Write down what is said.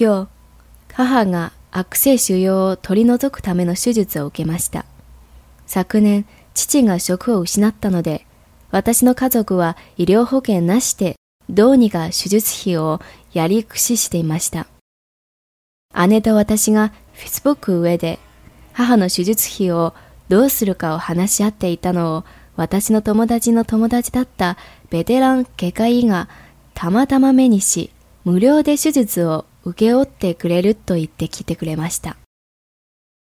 今日、母が悪性腫瘍を取り除くための手術を受けました。昨年、父が職を失ったので、私の家族は医療保険なしでどうにか手術費をやりくししていました。姉と私が Facebook 上で母の手術費をどうするかを話し合っていたのを私の友達の友達だったベテラン外科医がたまたま目にし無料で手術を請け負ってくれると言って来てくれました。